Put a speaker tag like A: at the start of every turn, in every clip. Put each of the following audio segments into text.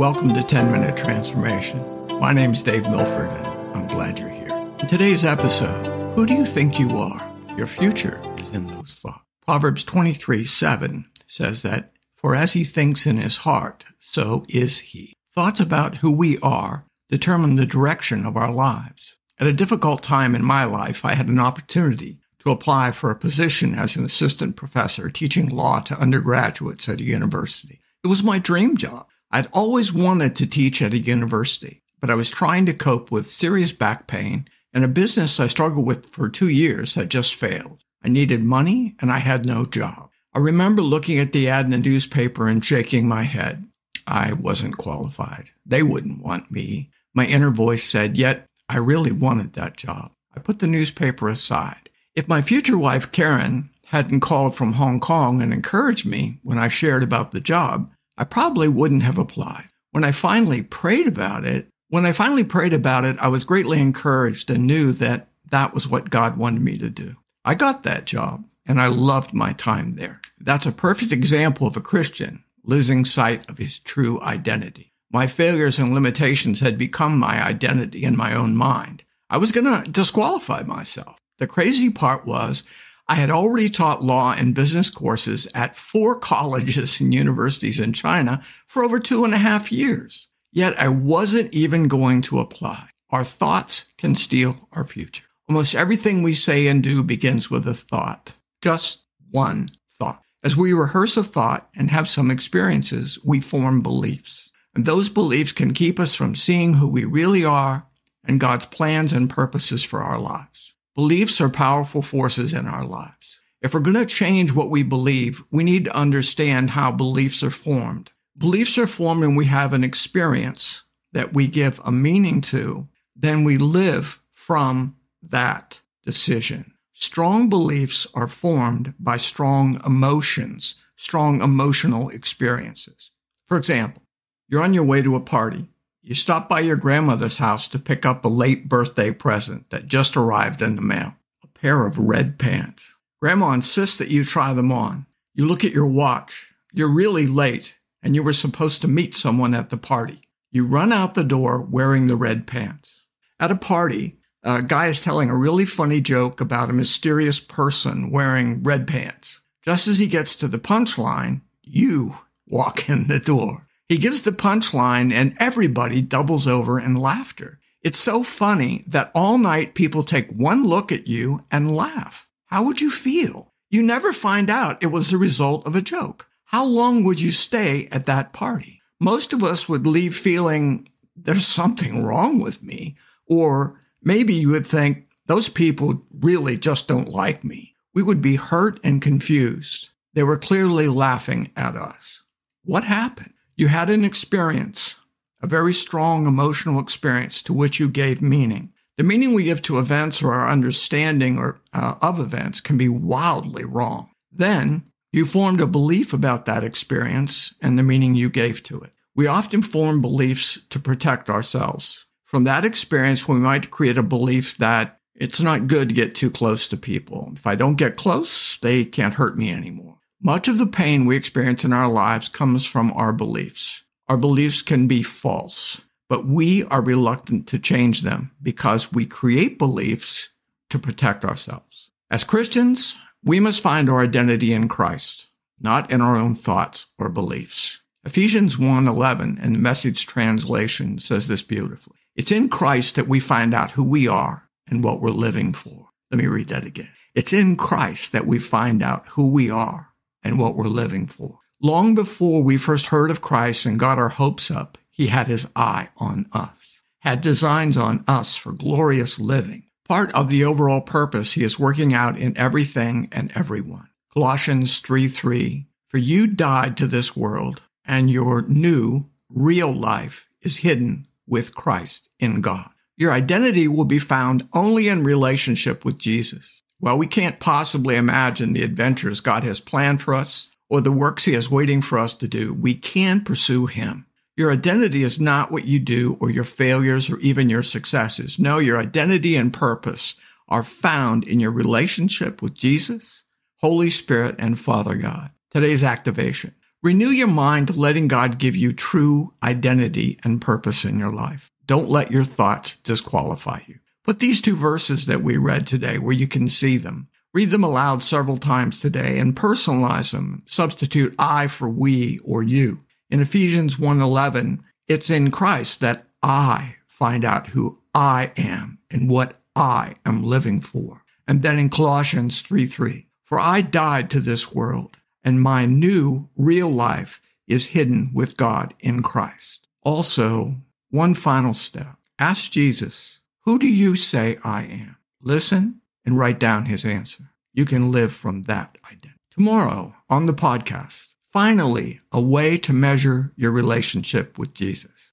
A: Welcome to 10 Minute Transformation. My name's Dave Milford, and I'm glad you're here. In today's episode, who do you think you are? Your future is in those thoughts. Proverbs 23 7 says that, For as he thinks in his heart, so is he. Thoughts about who we are determine the direction of our lives. At a difficult time in my life, I had an opportunity to apply for a position as an assistant professor teaching law to undergraduates at a university. It was my dream job. I'd always wanted to teach at a university, but I was trying to cope with serious back pain and a business I struggled with for two years had just failed. I needed money and I had no job. I remember looking at the ad in the newspaper and shaking my head. I wasn't qualified. They wouldn't want me. My inner voice said, yet I really wanted that job. I put the newspaper aside. If my future wife, Karen, hadn't called from Hong Kong and encouraged me when I shared about the job, I probably wouldn't have applied. When I finally prayed about it, when I finally prayed about it, I was greatly encouraged and knew that that was what God wanted me to do. I got that job and I loved my time there. That's a perfect example of a Christian losing sight of his true identity. My failures and limitations had become my identity in my own mind. I was going to disqualify myself. The crazy part was I had already taught law and business courses at four colleges and universities in China for over two and a half years. Yet I wasn't even going to apply. Our thoughts can steal our future. Almost everything we say and do begins with a thought, just one thought. As we rehearse a thought and have some experiences, we form beliefs. And those beliefs can keep us from seeing who we really are and God's plans and purposes for our lives. Beliefs are powerful forces in our lives. If we're going to change what we believe, we need to understand how beliefs are formed. Beliefs are formed when we have an experience that we give a meaning to, then we live from that decision. Strong beliefs are formed by strong emotions, strong emotional experiences. For example, you're on your way to a party. You stop by your grandmother's house to pick up a late birthday present that just arrived in the mail a pair of red pants. Grandma insists that you try them on. You look at your watch. You're really late, and you were supposed to meet someone at the party. You run out the door wearing the red pants. At a party, a guy is telling a really funny joke about a mysterious person wearing red pants. Just as he gets to the punchline, you walk in the door. He gives the punchline and everybody doubles over in laughter. It's so funny that all night people take one look at you and laugh. How would you feel? You never find out it was the result of a joke. How long would you stay at that party? Most of us would leave feeling there's something wrong with me, or maybe you would think those people really just don't like me. We would be hurt and confused. They were clearly laughing at us. What happened? You had an experience, a very strong emotional experience to which you gave meaning. The meaning we give to events or our understanding or, uh, of events can be wildly wrong. Then you formed a belief about that experience and the meaning you gave to it. We often form beliefs to protect ourselves. From that experience, we might create a belief that it's not good to get too close to people. If I don't get close, they can't hurt me anymore. Much of the pain we experience in our lives comes from our beliefs. Our beliefs can be false, but we are reluctant to change them because we create beliefs to protect ourselves. As Christians, we must find our identity in Christ, not in our own thoughts or beliefs. Ephesians 1:11 in the message translation says this beautifully. It's in Christ that we find out who we are and what we're living for. Let me read that again. It's in Christ that we find out who we are and what we're living for. Long before we first heard of Christ and got our hopes up, he had his eye on us, had designs on us for glorious living. Part of the overall purpose he is working out in everything and everyone. Colossians 3 3. For you died to this world, and your new, real life is hidden with Christ in God. Your identity will be found only in relationship with Jesus. Well, we can't possibly imagine the adventures God has planned for us or the works He has waiting for us to do. We can pursue Him. Your identity is not what you do or your failures or even your successes. No, your identity and purpose are found in your relationship with Jesus, Holy Spirit, and Father God. Today's activation. Renew your mind to letting God give you true identity and purpose in your life. Don't let your thoughts disqualify you. Put these two verses that we read today where you can see them. Read them aloud several times today and personalize them. Substitute I for we or you. In Ephesians 1:11, it's in Christ that I find out who I am and what I am living for. And then in Colossians 3:3, for I died to this world and my new real life is hidden with God in Christ. Also, one final step. Ask Jesus, who do you say I am? Listen and write down his answer. You can live from that identity. Tomorrow on the podcast, finally, a way to measure your relationship with Jesus.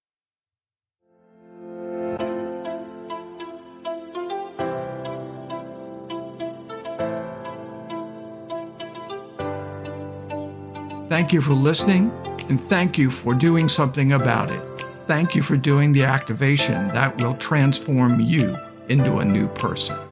A: Thank you for listening, and thank you for doing something about it. Thank you for doing the activation that will transform you into a new person.